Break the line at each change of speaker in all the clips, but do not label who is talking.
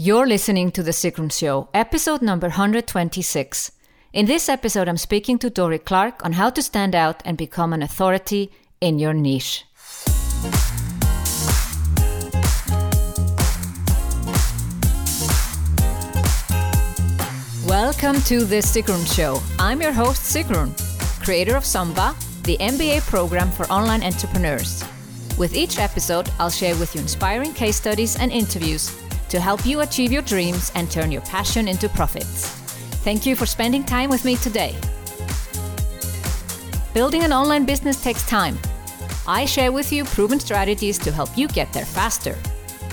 You're listening to The Sigrun Show, episode number 126. In this episode, I'm speaking to Dorie Clark on how to stand out and become an authority in your niche. Welcome to The Sigrun Show. I'm your host, Sigrun, creator of SUMBA, the MBA program for online entrepreneurs. With each episode, I'll share with you inspiring case studies and interviews to help you achieve your dreams and turn your passion into profits. Thank you for spending time with me today. Building an online business takes time. I share with you proven strategies to help you get there faster.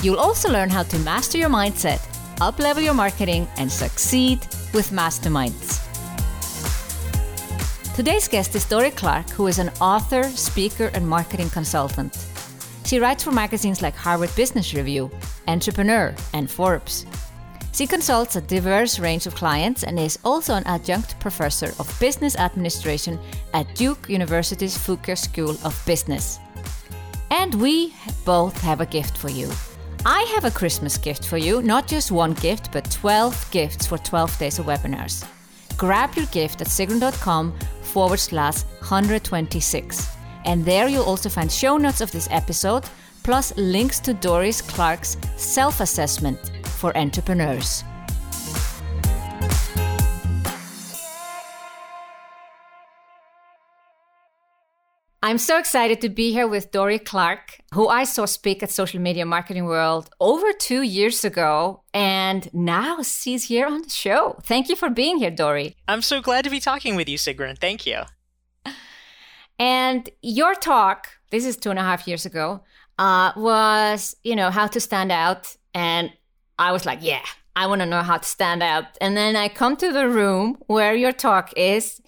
You'll also learn how to master your mindset, uplevel your marketing, and succeed with masterminds. Today's guest is Dorie Clark, who is an author, speaker, and marketing consultant. She writes for magazines like Harvard Business Review, Entrepreneur, and Forbes. She consults a diverse range of clients and is also an adjunct professor of business administration at Duke University's Fuqua School of Business. And we both have a gift for you. I have a Christmas gift for you, not just one gift, but 12 gifts for 12 days of webinars. Grab your gift at sigrun.com forward slash 126. And there you'll also find show notes of this episode, plus links to Dorie Clark's self assessment for entrepreneurs. I'm so excited to be here with Dorie Clark, who I saw speak at Social Media Marketing World over two years ago, and now she's here on the show. Thank you for being here, Dorie.
I'm so glad to be talking with you, Sigrun. Thank you.
And your talk, this is two and a half years ago, uh, was, you know, how to stand out. And I was like, yeah, I want to know how to stand out. And then I come to the room where your talk is,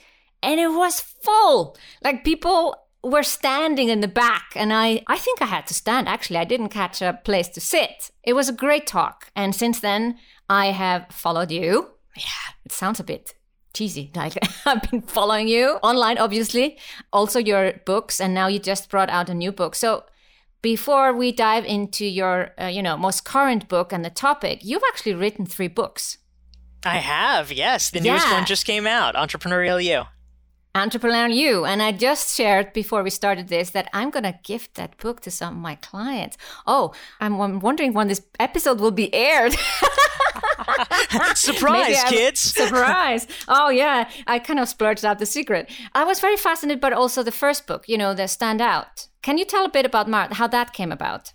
and it was full. Like people were standing in the back and I, I think I had to stand actually i didn't catch a place to sit it was a great talk and since then i have followed you yeah it sounds a bit cheesy. Like I've been following you online, obviously, also your books, and now you just brought out a new book. So before we dive into your, uh, you know, most current book and the topic, you've actually written three books.
I have, yes. The newest yeah. one just came out, Entrepreneurial You.
Entrepreneur You. And I just shared before we started this that I'm going to gift that book to some of my clients. Oh, I'm wondering when this episode will be aired.
surprise, kids.
surprise. Oh, yeah. I kind of splurged out the secret. I was very fascinated, but also the first book, you know, the Stand Out. Can you tell a bit about Mar- how that came about?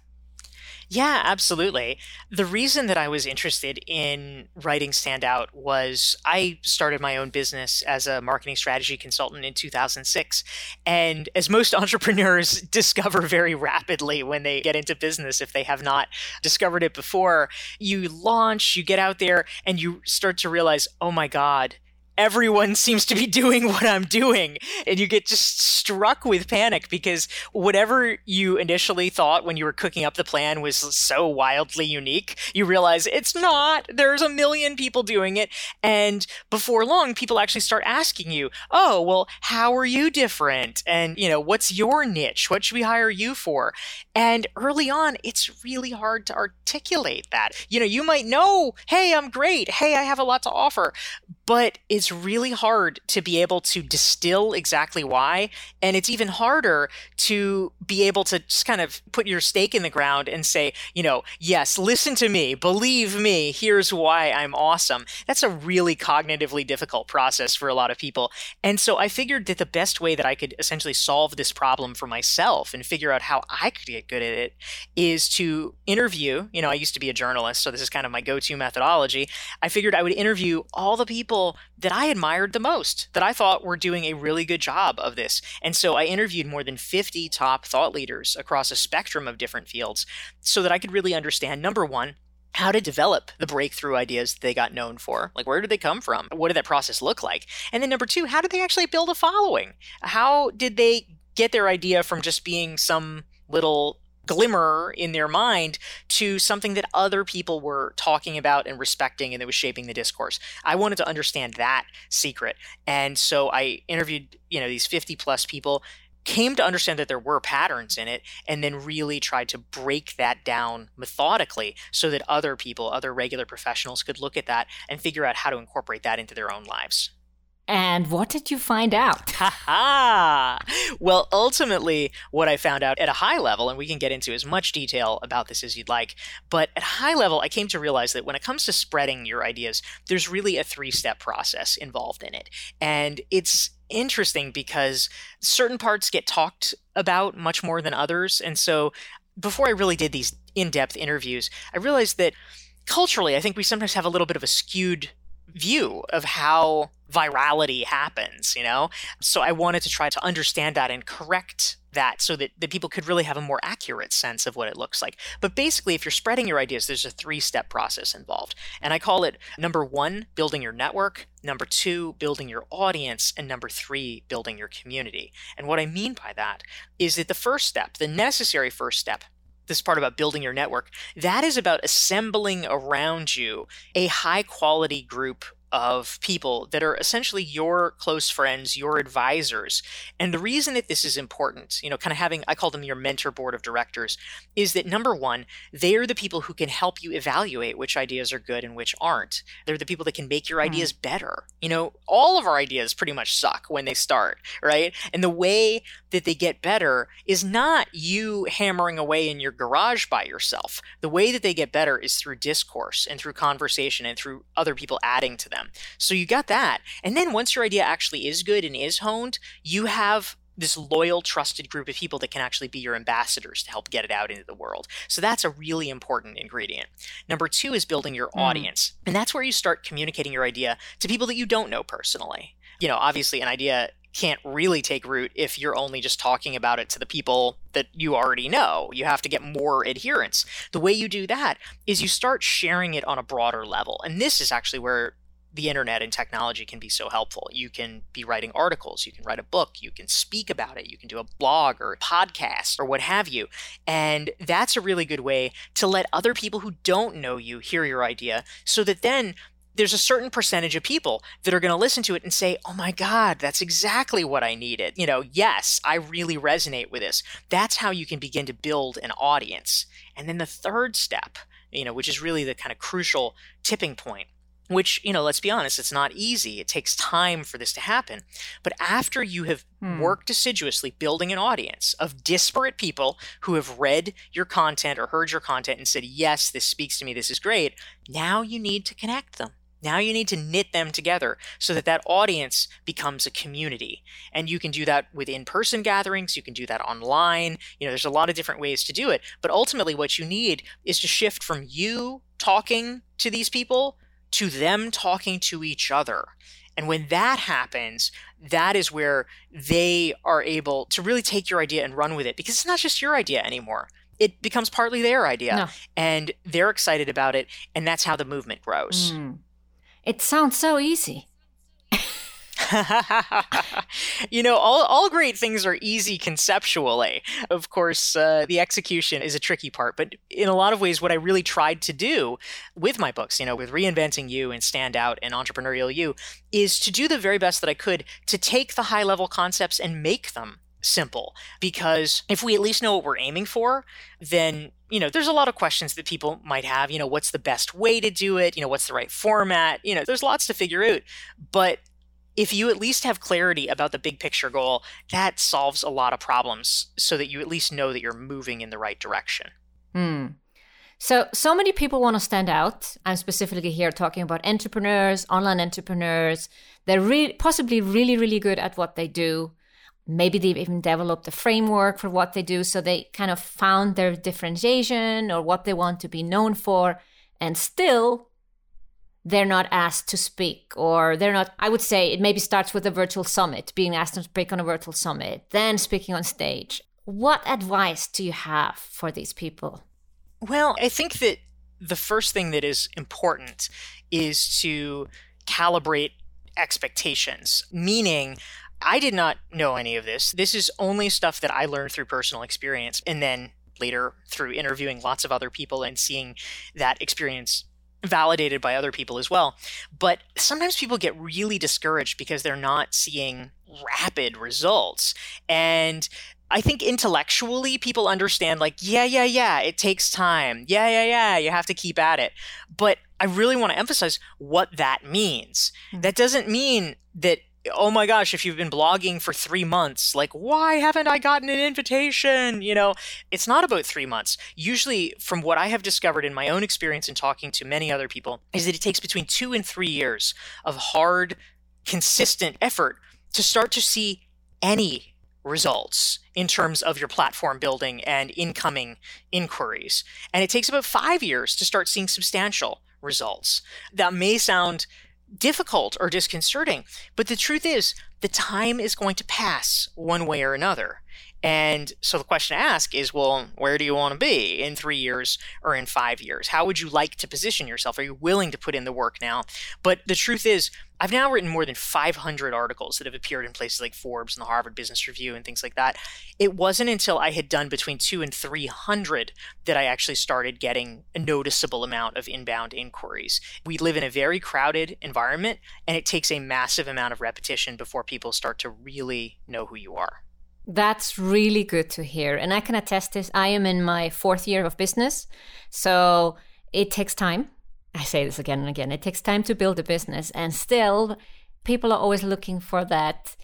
Yeah, absolutely. The reason that I was interested in writing Standout was I started my own business as a marketing strategy consultant in 2006. And as most entrepreneurs discover very rapidly when they get into business, if they have not discovered it before, you launch, you get out there, and you start to realize, oh my God, everyone seems to be doing what I'm doing. And you get just struck with panic because whatever you initially thought when you were cooking up the plan was so wildly unique, you realize it's not. There's a million people doing it. And before long, people actually start asking you, oh, well, how are you different? And, you know, what's your niche? What should we hire you for? And early on, it's really hard to articulate that. You know, you might know, hey, I'm great. Hey, I have a lot to offer. But it's really hard to be able to distill exactly why. And it's even harder to be able to just kind of put your stake in the ground and say, you know, yes, listen to me, believe me, here's why I'm awesome. That's a really cognitively difficult process for a lot of people. And so I figured that the best way that I could essentially solve this problem for myself and figure out how I could get good at it is to interview. You know, I used to be a journalist, so this is kind of my go to methodology. I figured I would interview all the people that I admired the most, that I thought were doing a really good job of this. And so I interviewed more than 50 top thought leaders across a spectrum of different fields so that I could really understand number one, how to develop the breakthrough ideas they got known for. Like, where did they come from? What did that process look like? And then number two, how did they actually build a following? How did they get their idea from just being some little glimmer in their mind to something that other people were talking about and respecting and that was shaping the discourse. I wanted to understand that secret. And so I interviewed, you know, these 50 plus people came to understand that there were patterns in it and then really tried to break that down methodically so that other people, other regular professionals could look at that and figure out how to incorporate that into their own lives.
And what did you find out?
Well, ultimately, what I found out at a high level, and we can get into as much detail about this as you'd like, but at a high level, I came to realize that when it comes to spreading your ideas, there's really a three step process involved in it. And it's interesting because certain parts get talked about much more than others. And so before I really did these in depth interviews, I realized that culturally, I think we sometimes have a little bit of a skewed view of how virality happens, you know? So I wanted to try to understand that and correct that so that, that people could really have a more accurate sense of what it looks like. But basically, if you're spreading your ideas, there's a three step process involved. And I call it number one, building your network, number two, building your audience, and number three, building your community. And what I mean by that is that the first step, the necessary first step, this part about building your network, that is about assembling around you a high quality group of people that are essentially your close friends, your advisors. And the reason that this is important, you know, kind of having, I call them your mentor board of directors, is that number one, they are the people who can help you evaluate which ideas are good and which aren't. They're the people that can make your hmm. ideas better. You know, all of our ideas pretty much suck when they start, right? And the way that they get better is not you hammering away in your garage by yourself. The way that they get better is through discourse and through conversation and through other people adding to them them. So you got that. And then once your idea actually is good and is honed, you have this loyal, trusted group of people that can actually be your ambassadors to help get it out into the world. So that's a really important ingredient. Number two is building your mm. audience. And that's where you start communicating your idea to people that you don't know personally. You know, obviously, an idea can't really take root if you're only just talking about it to the people that you already know. You have to get more adherence. The way you do that is you start sharing it on a broader level. And this is actually where the internet and technology can be so helpful. You can be writing articles, you can write a book, you can speak about it, you can do a blog or a podcast or what have you. And that's a really good way to let other people who don't know you hear your idea so that then there's a certain percentage of people that are going to listen to it and say, "Oh my god, that's exactly what I needed." You know, yes, I really resonate with this. That's how you can begin to build an audience. And then the third step, you know, which is really the kind of crucial tipping point which, you know, let's be honest, it's not easy. It takes time for this to happen. But after you have hmm. worked assiduously building an audience of disparate people who have read your content or heard your content and said, yes, this speaks to me, this is great, now you need to connect them. Now you need to knit them together so that that audience becomes a community. And you can do that with in-person gatherings, you can do that online. You know, there's a lot of different ways to do it, but ultimately what you need is to shift from you talking to these people to them talking to each other. And when that happens, that is where they are able to really take your idea and run with it because it's not just your idea anymore. It becomes partly their idea no. and they're excited about it. And that's how the movement grows. Mm.
It sounds so easy.
you know, all, all great things are easy conceptually. Of course, uh, the execution is a tricky part, but in a lot of ways, what I really tried to do with my books, you know, with Reinventing You and Stand Out and Entrepreneurial You, is to do the very best that I could to take the high level concepts and make them simple. Because if we at least know what we're aiming for then you know there's a lot of questions that people might have you know what's the best way to do it? You know what's the right format? You know there's lots to figure out. But if you at least have clarity about the big picture goal, that solves a lot of problems so that you at least know that you're moving in the right direction.
Hmm. So, so many people want to stand out. I'm specifically here talking about entrepreneurs, online entrepreneurs. They're really, possibly really, really good at what they do. Maybe they've even developed a framework for what they do. So they kind of found their differentiation or what they want to be known for. And still, they're not asked to speak or they're not i would say it maybe starts with a virtual summit being asked to speak on a virtual summit then speaking on stage. What advice do you have for these people?
Well i think that the first thing that is important is to calibrate expectations meaning i did not know any of this. This is only stuff that i learned through personal experience and then later through interviewing lots of other people and seeing that experience validated by other people as well. But sometimes people get really discouraged because they're not seeing rapid results. And I think intellectually people understand, like, yeah, yeah, yeah, it takes time. Yeah, yeah, yeah, you have to keep at it. But I really want to emphasize what that means. Mm-hmm. That doesn't mean that oh my gosh, if you've been blogging for three months, like, why haven't I gotten an invitation? You know, it's not about three months. Usually, from what I have discovered in my own experience in talking to many other people, is that it takes between two and three years of hard, consistent effort to start to see any results in terms of your platform building and incoming inquiries. And it takes about five years to start seeing substantial results. That may sound difficult or disconcerting. But the truth is, the time is going to pass one way or another. And so the question to ask is well, where do you want to be in three years or in five years? How would you like to position yourself? Are you willing to put in the work now? But the truth is, I've now written more than 500 articles that have appeared in places like Forbes and the Harvard Business Review and things like that. It wasn't until I had done between two and 300 that I actually started getting a noticeable amount of inbound inquiries. We live in a very crowded environment, and it takes a massive amount of repetition before people start to really know who you are.
That's really good to hear. And I can attest this. I am in my fourth year of business. So it takes time. I say this again and again. It takes time to build a business. And still, people are always looking for that,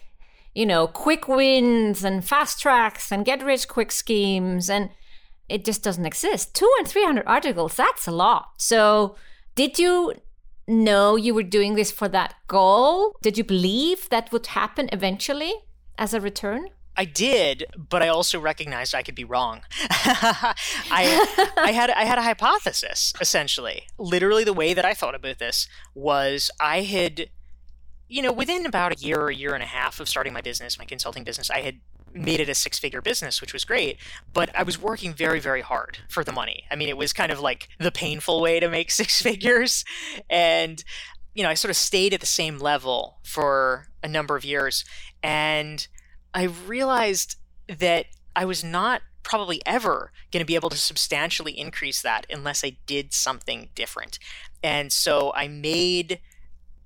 you know, quick wins and fast tracks and get rich quick schemes. And it just doesn't exist. Two and 300 articles, that's a lot. So did you know you were doing this for that goal? Did you believe that would happen eventually as a return?
I did, but I also recognized I could be wrong. I I had I had a hypothesis essentially. Literally the way that I thought about this was I had you know, within about a year or a year and a half of starting my business, my consulting business, I had made it a six figure business, which was great. But I was working very, very hard for the money. I mean, it was kind of like the painful way to make six figures. And, you know, I sort of stayed at the same level for a number of years. And I realized that I was not probably ever going to be able to substantially increase that unless I did something different. And so I made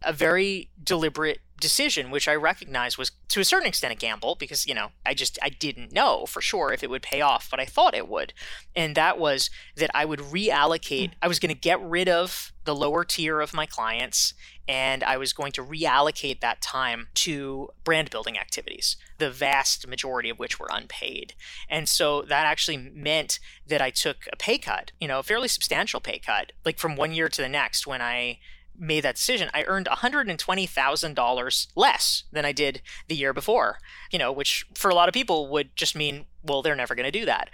a very deliberate decision which i recognize was to a certain extent a gamble because you know i just i didn't know for sure if it would pay off but i thought it would. And that was that i would reallocate hmm. i was going to get rid of the lower tier of my clients and i was going to reallocate that time to brand building activities the vast majority of which were unpaid. And so that actually meant that i took a pay cut you know a fairly substantial pay cut like from one year to the next when i made that decision, I earned $120,000 less than I did the year before, you know, which for a lot of people would just mean, well, they're never going to do that.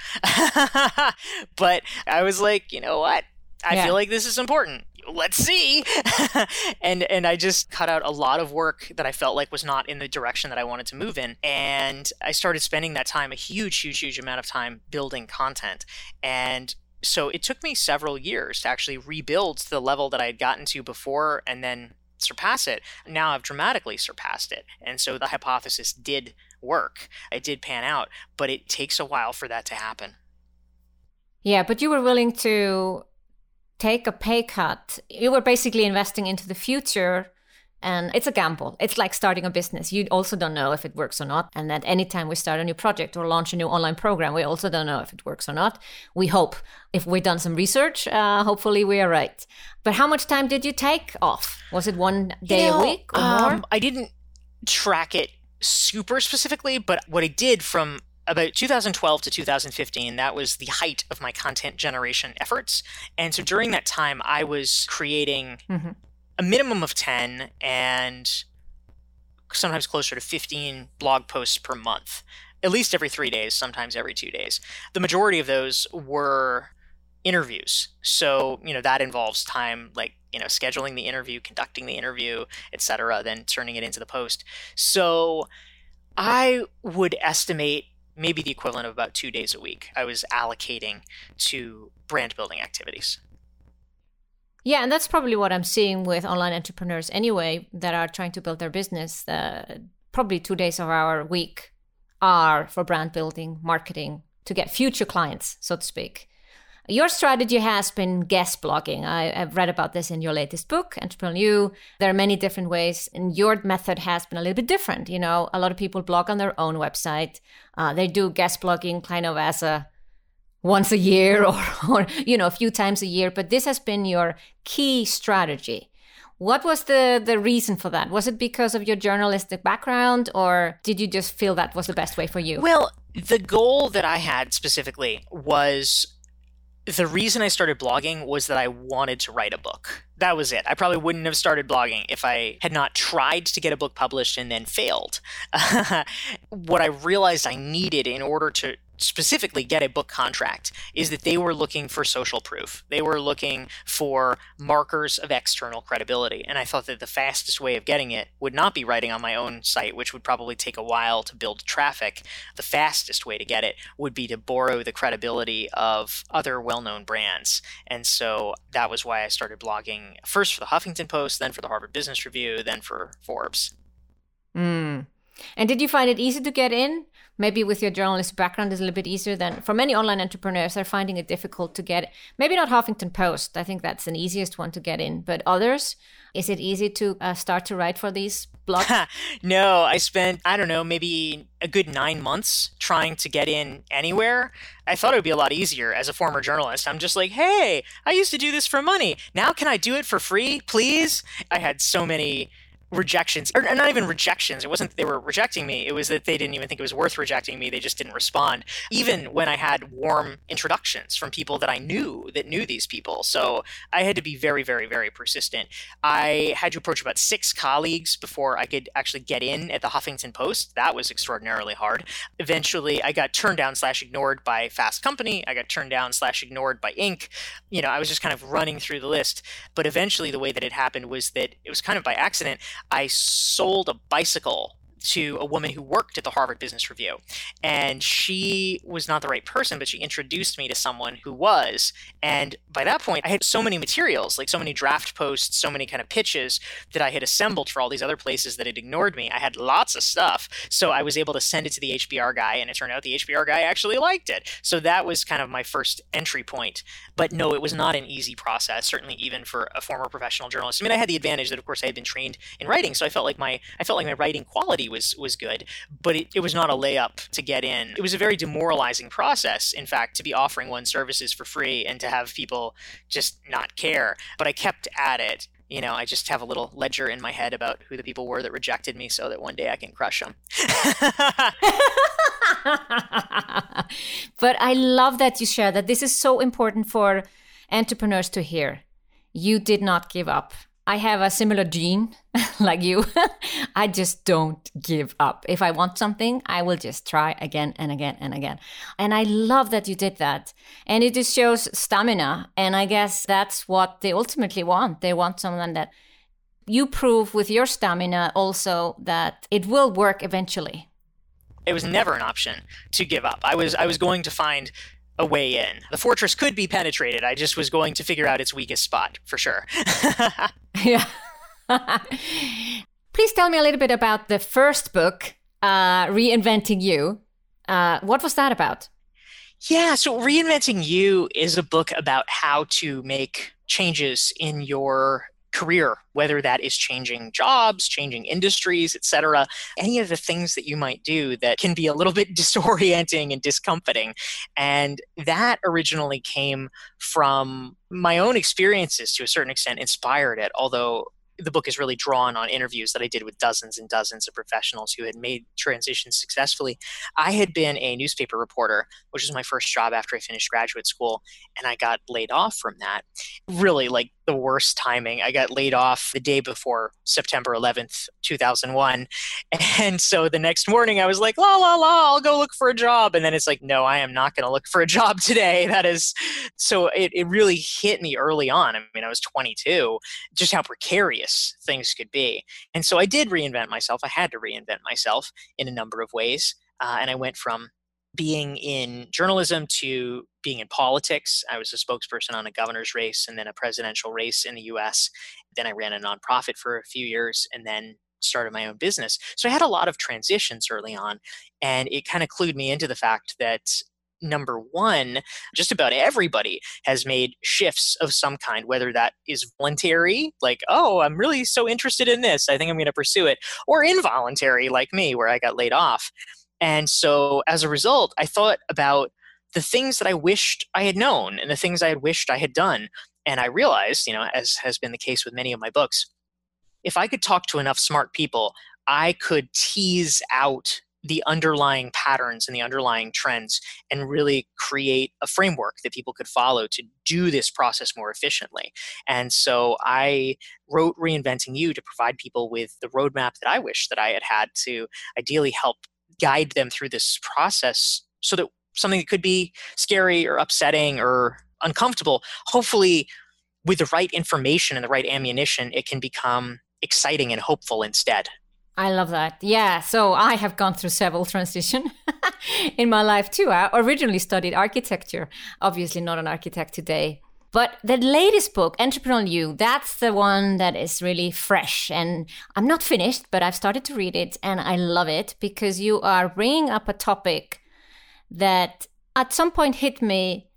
but I was like, you know what? I yeah. feel like this is important. Let's see. and and I just cut out a lot of work that I felt like was not in the direction that I wanted to move in. And I started spending that time, a huge, huge, huge amount of time building content. And so it took me several years to actually rebuild to the level that I had gotten to before and then surpass it. Now I've dramatically surpassed it. And so the hypothesis did work. It did pan out, but it takes a while for that to happen.
Yeah, but you were willing to take a pay cut. You were basically investing into the future and it's a gamble. It's like starting a business. You also don't know if it works or not. And that anytime we start a new project or launch a new online program, we also don't know if it works or not. We hope if we've done some research, uh, hopefully we are right. But how much time did you take off? Was it one day you know, a week or um, more?
I didn't track it super specifically, but what I did from about 2012 to 2015, that was the height of my content generation efforts. And so during that time, I was creating. Mm-hmm a minimum of 10 and sometimes closer to 15 blog posts per month, at least every three days, sometimes every two days. The majority of those were interviews. So, you know, that involves time like, you know, scheduling the interview, conducting the interview, etc., then turning it into the post. So, I would estimate maybe the equivalent of about 2 days a week I was allocating to brand building activities.
Yeah, and that's probably what I'm seeing with online entrepreneurs anyway that are trying to build their business. Uh, probably two days of our week are for brand building, marketing, to get future clients, so to speak. Your strategy has been guest blogging. I, have read about this in your latest book, Entrepreneur You. There are many different ways, and your method has been a little bit different. You know, a lot of people blog on their own website. Uh, they do guest blogging kind of as a once a year or, or, you know, a few times a year, but this has been your key strategy. What was the, the reason for that? Was it because of your journalistic background, or did you just feel that was the best way for you?
Well, the goal that I had specifically was the reason I started blogging was that I wanted to write a book. That was it. I probably wouldn't have started blogging if I had not tried to get a book published and then failed. what I realized I needed in order to specifically get a book contract is that they were looking for social proof. They were looking for markers of external credibility. And I thought that the fastest way of getting it would not be writing on my own site, which would probably take a while to build traffic. The fastest way to get it would be to borrow the credibility of other well known brands. And so that was why I started blogging first for the Huffington Post, then for the Harvard Business Review, then for Forbes.
Mm. And did you find it easy to get in? Maybe with your journalist background is a little bit easier than for many online entrepreneurs are finding it difficult to get. Maybe not Huffington Post. I think that's an easiest one to get in, but others, is it easy to uh, start to write for these blogs?
no, I spent I don't know maybe a good nine months trying to get in anywhere. I thought it would be a lot easier as a former journalist. I'm just like, hey, I used to do this for money. Now can I do it for free, please? I had so many rejections or not even rejections. It wasn't they were rejecting me. It was that they didn't even think it was worth rejecting me. They just didn't respond even when i had warm introductions from people that i knew that knew these people. So i had to be very very very persistent. I had to approach about six colleagues before i could actually get in at the huffington post. That was extraordinarily hard. Eventually i got turned down slash ignored by fast company. I got turned down slash ignored by inc. You know i was just kind of running through the list. But eventually the way that it happened was that it was kind of by accident I sold a bicycle to a woman who worked at the Harvard Business Review. And she was not the right person, but she introduced me to someone who was. And by that point, I had so many materials, like so many draft posts, so many kind of pitches that I had assembled for all these other places that had ignored me. I had lots of stuff. So I was able to send it to the HBR guy, and it turned out the HBR guy actually liked it. So that was kind of my first entry point. But no, it was not an easy process, certainly even for a former professional journalist. I mean, I had the advantage that, of course, I had been trained in writing, so I felt like my I felt like my writing quality was was good, but it, it was not a layup to get in. It was a very demoralizing process, in fact, to be offering one services for free and to have people just not care. But I kept at it. You know, I just have a little ledger in my head about who the people were that rejected me so that one day I can crush them.
but I love that you share that. This is so important for entrepreneurs to hear. You did not give up. I have a similar gene like you. I just don't give up. If I want something, I will just try again and again and again. And I love that you did that. And it just shows stamina. And I guess that's what they ultimately want. They want someone that you prove with your stamina also that it will work eventually.
It was never an option to give up. I was I was going to find a way in. The fortress could be penetrated. I just was going to figure out its weakest spot for sure.
yeah. Please tell me a little bit about the first book, uh, Reinventing You. Uh, what was that about?
Yeah, so Reinventing You is a book about how to make changes in your career, whether that is changing jobs, changing industries, etc. Any of the things that you might do that can be a little bit disorienting and discomforting. And that originally came from my own experiences to a certain extent inspired it, although the book is really drawn on interviews that I did with dozens and dozens of professionals who had made transitions successfully. I had been a newspaper reporter, which was my first job after I finished graduate school, and I got laid off from that. Really, like the worst timing. I got laid off the day before September 11th, 2001. And so the next morning I was like, la, la, la, I'll go look for a job. And then it's like, no, I am not going to look for a job today. That is so it, it really hit me early on. I mean, I was 22, just how precarious things could be. And so I did reinvent myself. I had to reinvent myself in a number of ways. Uh, and I went from being in journalism to being in politics. I was a spokesperson on a governor's race and then a presidential race in the US. Then I ran a nonprofit for a few years and then started my own business. So I had a lot of transitions early on. And it kind of clued me into the fact that number one, just about everybody has made shifts of some kind, whether that is voluntary, like, oh, I'm really so interested in this, I think I'm going to pursue it, or involuntary, like me, where I got laid off. And so as a result, I thought about the things that I wished I had known and the things I had wished I had done. And I realized, you know, as has been the case with many of my books, if I could talk to enough smart people, I could tease out the underlying patterns and the underlying trends and really create a framework that people could follow to do this process more efficiently. And so I wrote Reinventing You to provide people with the roadmap that I wish that I had had to ideally help guide them through this process so that something that could be scary or upsetting or uncomfortable, hopefully with the right information and the right ammunition, it can become exciting and hopeful instead.
I love that. Yeah. So I have gone through several transition in my life too. I originally studied architecture, obviously not an architect today. But the latest book, Entrepreneurial You, that's the one that is really fresh. And I'm not finished, but I've started to read it and I love it because you are bringing up a topic that at some point hit me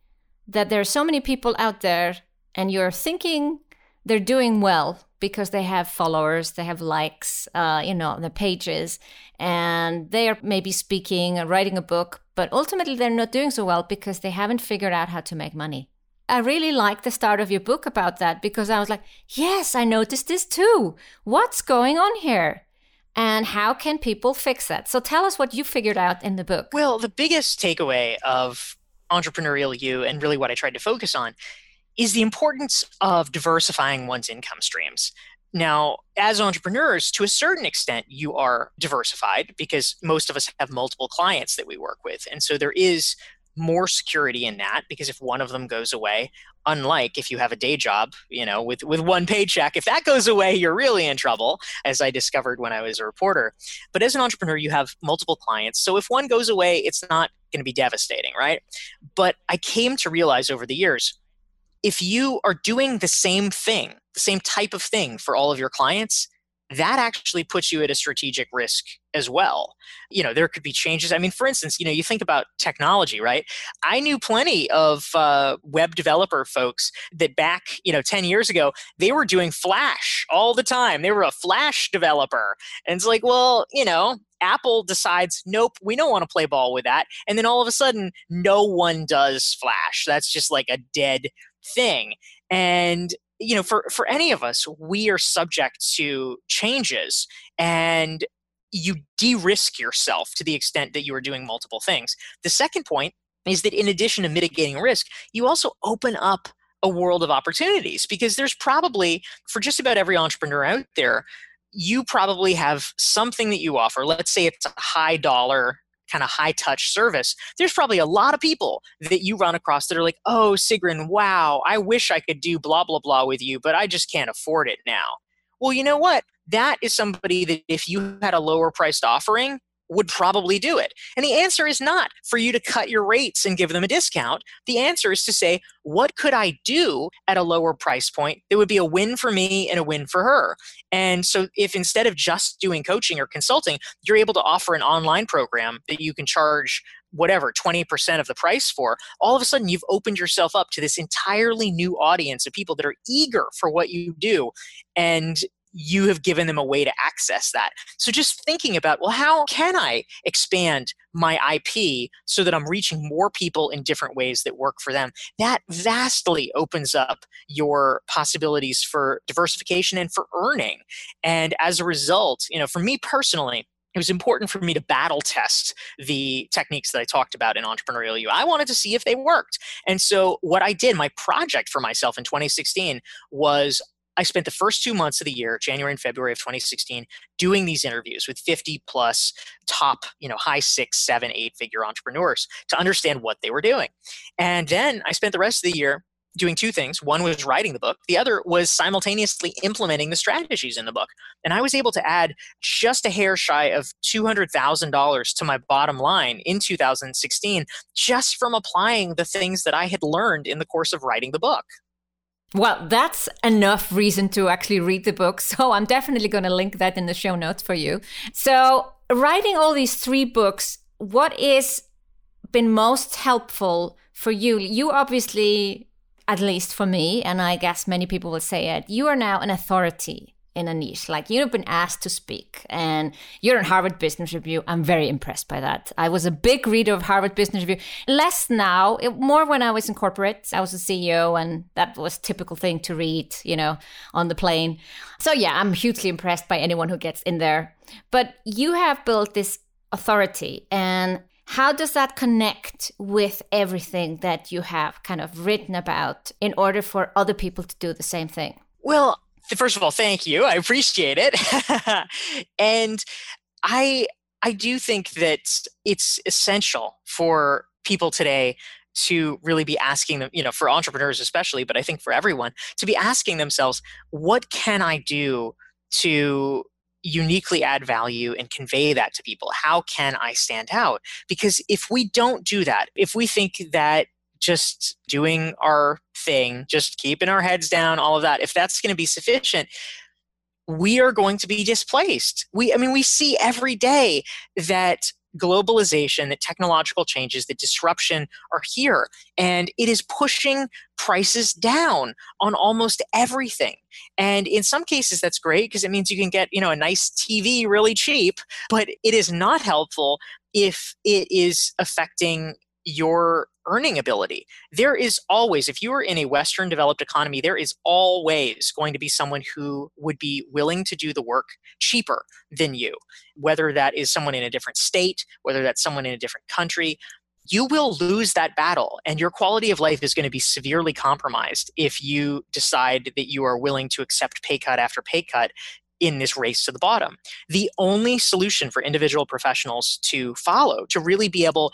that there are so many people out there and you're thinking they're doing well because they have followers, they have likes, uh, you know, the pages, and they are maybe speaking or writing a book, but ultimately they're not doing so well because they haven't figured out how to make money. I really like the start of your book about that because I was like, yes, I noticed this too. What's going on here? And how can people fix that? So tell us what you figured out in the book.
Well, the biggest takeaway of Entrepreneurial You and really what I tried to focus on is the importance of diversifying one's income streams. Now, as entrepreneurs, to a certain extent, you are diversified because most of us have multiple clients that we work with. And so there is more security in that because if one of them goes away, unlike if you have a day job, you know, with, with one paycheck, if that goes away, you're really in trouble, as I discovered when I was a reporter. But as an entrepreneur, you have multiple clients. So if one goes away, it's not going to be devastating, right? But I came to realize over the years if you are doing the same thing, the same type of thing for all of your clients, that actually puts you at a strategic risk as well. You know, there could be changes. I mean, for instance, you know, you think about technology, right? I knew plenty of uh, web developer folks that back, you know, 10 years ago, they were doing Flash all the time. They were a Flash developer. And it's like, well, you know, Apple decides, nope, we don't want to play ball with that. And then all of a sudden, no one does Flash. That's just like a dead thing. And you know, for for any of us, we are subject to changes, and you de-risk yourself to the extent that you are doing multiple things. The second point is that in addition to mitigating risk, you also open up a world of opportunities because there's probably for just about every entrepreneur out there you probably have something that you offer let's say it's a high dollar kind of high touch service, there's probably a lot of people that you run across that are like, oh, Sigrun, wow, I wish I could do blah, blah, blah with you, but I just can't afford it now. Well, you know what? That is somebody that if you had a lower priced offering, would probably do it? And the answer is not for you to cut your rates and give them a discount. The answer is to say, what could I do at a lower price point that would be a win for me and a win for her? And so, if instead of just doing coaching or consulting, you're able to offer an online program that you can charge whatever 20% of the price for all of a sudden you've opened yourself up to this entirely new audience of people that are eager for what you do and you have given them a way to access that. So just thinking about, well, how can I expand my IP so that I'm reaching more people in different ways that work for them? That vastly opens up your possibilities for diversification and for earning. And as a result, you know, for me personally, it was important for me to battle test the techniques that I talked about in Entrepreneurial You. I wanted to see if they worked. And so, what I did, my project for myself in 2016 was I spent the first two months of the year, January and February of 2016, doing these interviews with 50 plus top, you know, high six, seven, eight figure entrepreneurs to understand what they were doing. And then I spent the rest of the year doing two things. One was writing the book, the other was simultaneously implementing the strategies in the book. And I was able to add just a hair shy of $200,000 to my bottom line in 2016 just from applying the things that I had learned in the course of writing the book.
Well, that's enough reason to actually read the book. So I'm definitely going to link that in the show notes for you. So, writing all these three books, what is been most helpful for you? You obviously, at least for me, and I guess many people will say it, you are now an authority in a niche. Like you've been asked to speak, and you're in Harvard Business Review. I'm very impressed by that. I was a big reader of Harvard Business Review. Less now, it, more when I was in corporate. I was a CEO, and that was typical thing to read, you know, on the plane. So yeah, I'm hugely impressed by anyone who gets in there. But you have built this authority, and how does that connect with everything that you have kind of written about in order for other people to do the same thing?
Well, first of all, thank you. I appreciate it. and I I do think that it's essential for people today to really be asking them, you know, for entrepreneurs especially, but I think for everyone, to be asking themselves, what can I do to uniquely add value and convey that to people? How can I stand out? Because if we don't do that, if we think that just doing our thing, just keeping our heads down, all of that, if that's going to be sufficient, we are going to be displaced. We, I mean, we see every day that globalization, that technological changes, that disruption are here. And it is pushing prices down on almost everything. And in some cases, that's great because it means you can get, you know, a nice TV really cheap, but it is not helpful if it is affecting your earning ability. There is always, if you are in a Western developed economy, there is always going to be someone who would be willing to do the work cheaper than you, whether that is someone in a different state, whether that's someone in a different country. You will lose that battle, and your quality of life is going to be severely compromised if you decide that you are willing to accept pay cut after pay cut in this race to the bottom. The only solution for individual professionals to follow, to really be able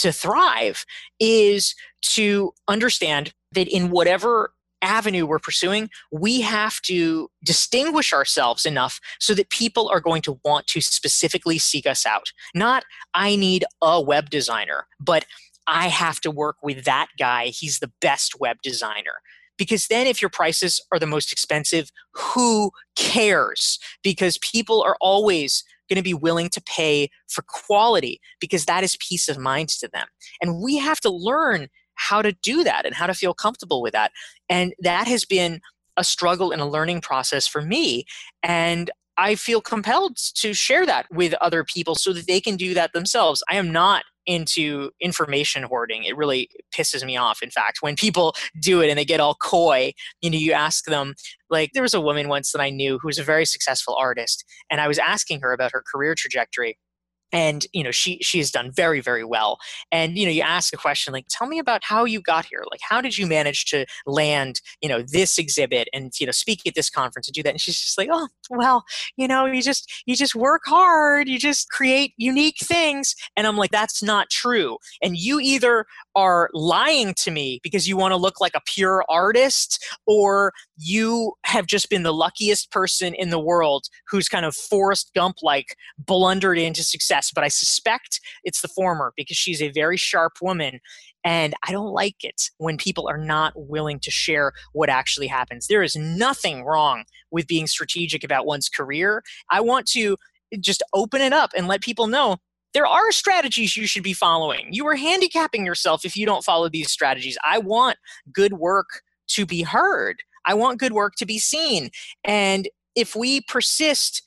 to thrive is to understand that in whatever avenue we're pursuing, we have to distinguish ourselves enough so that people are going to want to specifically seek us out. Not, I need a web designer, but I have to work with that guy. He's the best web designer. Because then, if your prices are the most expensive, who cares? Because people are always going to be willing to pay for quality because that is peace of mind to them. And we have to learn how to do that and how to feel comfortable with that. And that has been a struggle and a learning process for me. And I feel compelled to share that with other people so that they can do that themselves. I am not into information hoarding. It really pisses me off. In fact, when people do it and they get all coy, you know, you ask them, like, there was a woman once that I knew who was a very successful artist, and I was asking her about her career trajectory and you know she she has done very very well. And you know you ask a question like tell me about how you got here. Like how did you manage to land you know this exhibit and you know speak at this conference and do that? And she's just like oh well you know you just you just work hard. You just create unique things. And i'm like that's not true. And you either are lying to me because you want to look like a pure artist or you have just been the luckiest person in the world who's kind of Forrest Gump like blundered into success. But I suspect it's the former because she's a very sharp woman. And I don't like it when people are not willing to share what actually happens. There is nothing wrong with being strategic about one's career. I want to just open it up and let people know there are strategies you should be following. You are handicapping yourself if you don't follow these strategies. I want good work to be heard. I want good work to be seen. And if we persist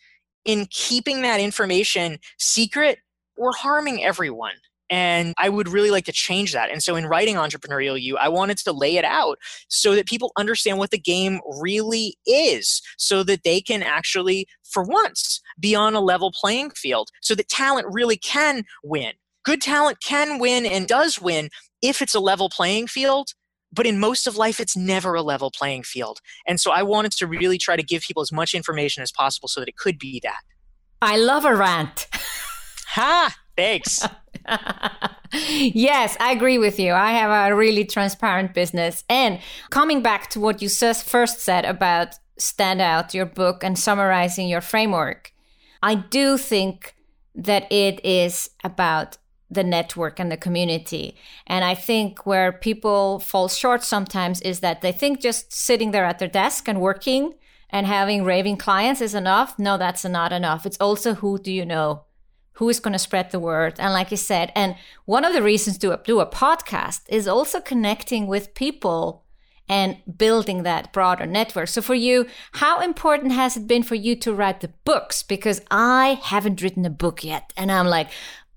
in keeping that information secret, we're harming everyone. And I would really like to change that. And so in writing Entrepreneurial You, I wanted to lay it out so that people understand what the game really is, so that they can actually, for once, be on a level playing field, so that talent really can win. Good talent can win and does win if it's a level playing field but in most of life it's never a level playing field and so i wanted to really try to give people as much information as possible so that it could be that
i love a rant
ha thanks
yes, I agree with you. I have a really transparent business. And coming back to what you first said about Stand Out, your book, and summarizing your framework, I do think that it is about the network and the community. And I think where people fall short sometimes is that they think just sitting there at their desk and working and having raving clients is enough. No, that's not enough. It's also who do you know? who is going to spread the word and like you said and one of the reasons to do a podcast is also connecting with people and building that broader network so for you how important has it been for you to write the books because i haven't written a book yet and i'm like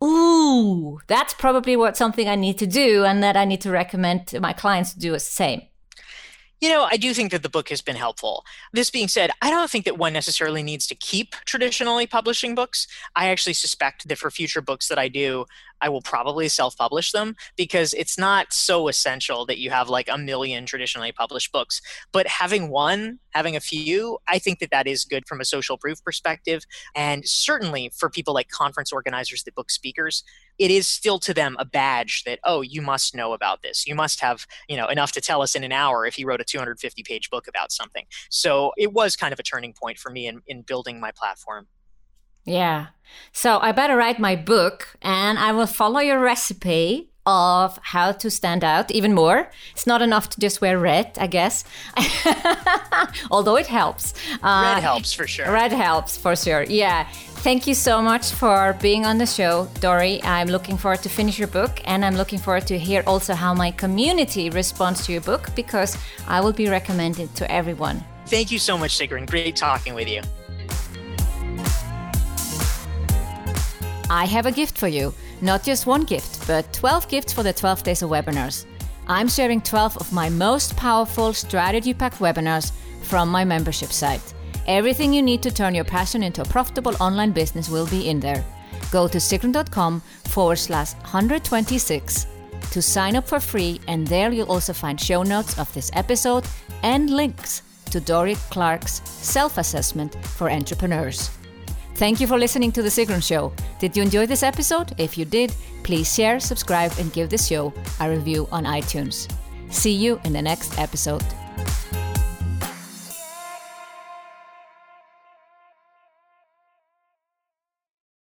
ooh that's probably what something i need to do and that i need to recommend to my clients to do the same
you know, I do think that the book has been helpful. This being said, I don't think that one necessarily needs to keep traditionally publishing books. I actually suspect that for future books that I do, I will probably self publish them because it's not so essential that you have like a million traditionally published books. But having one, having a few, I think that that is good from a social proof perspective. And certainly for people like conference organizers that book speakers, it is still to them a badge that, oh, you must know about this. You must have, you know, enough to tell us in an hour if you wrote a 250 page book about something. So it was kind of a turning point for me in, in building my platform.
Yeah. So I better write my book and I will follow your recipe of how to stand out even more. It's not enough to just wear red, I guess. Although it helps.
Uh, red helps for sure.
Red helps for sure. Yeah. Thank you so much for being on the show, Dorie. I'm looking forward to finish your book and I'm looking forward to hear also how my community responds to your book because I will be recommending to everyone.
Thank you so much, Sigrun. Great talking with you.
I have a gift for you. Not just one gift, but 12 gifts for the 12 days of webinars. I'm sharing 12 of my most powerful strategy packed webinars from my membership site. Everything you need to turn your passion into a profitable online business will be in there. Go to sigrun.com forward slash 126 to sign up for free, and there you'll also find show notes of this episode and links to Dorie Clark's self assessment for entrepreneurs. Thank you for listening to The Sigrun Show. Did you enjoy this episode? If you did, please share, subscribe, and give this show a review on iTunes. See you in the next episode.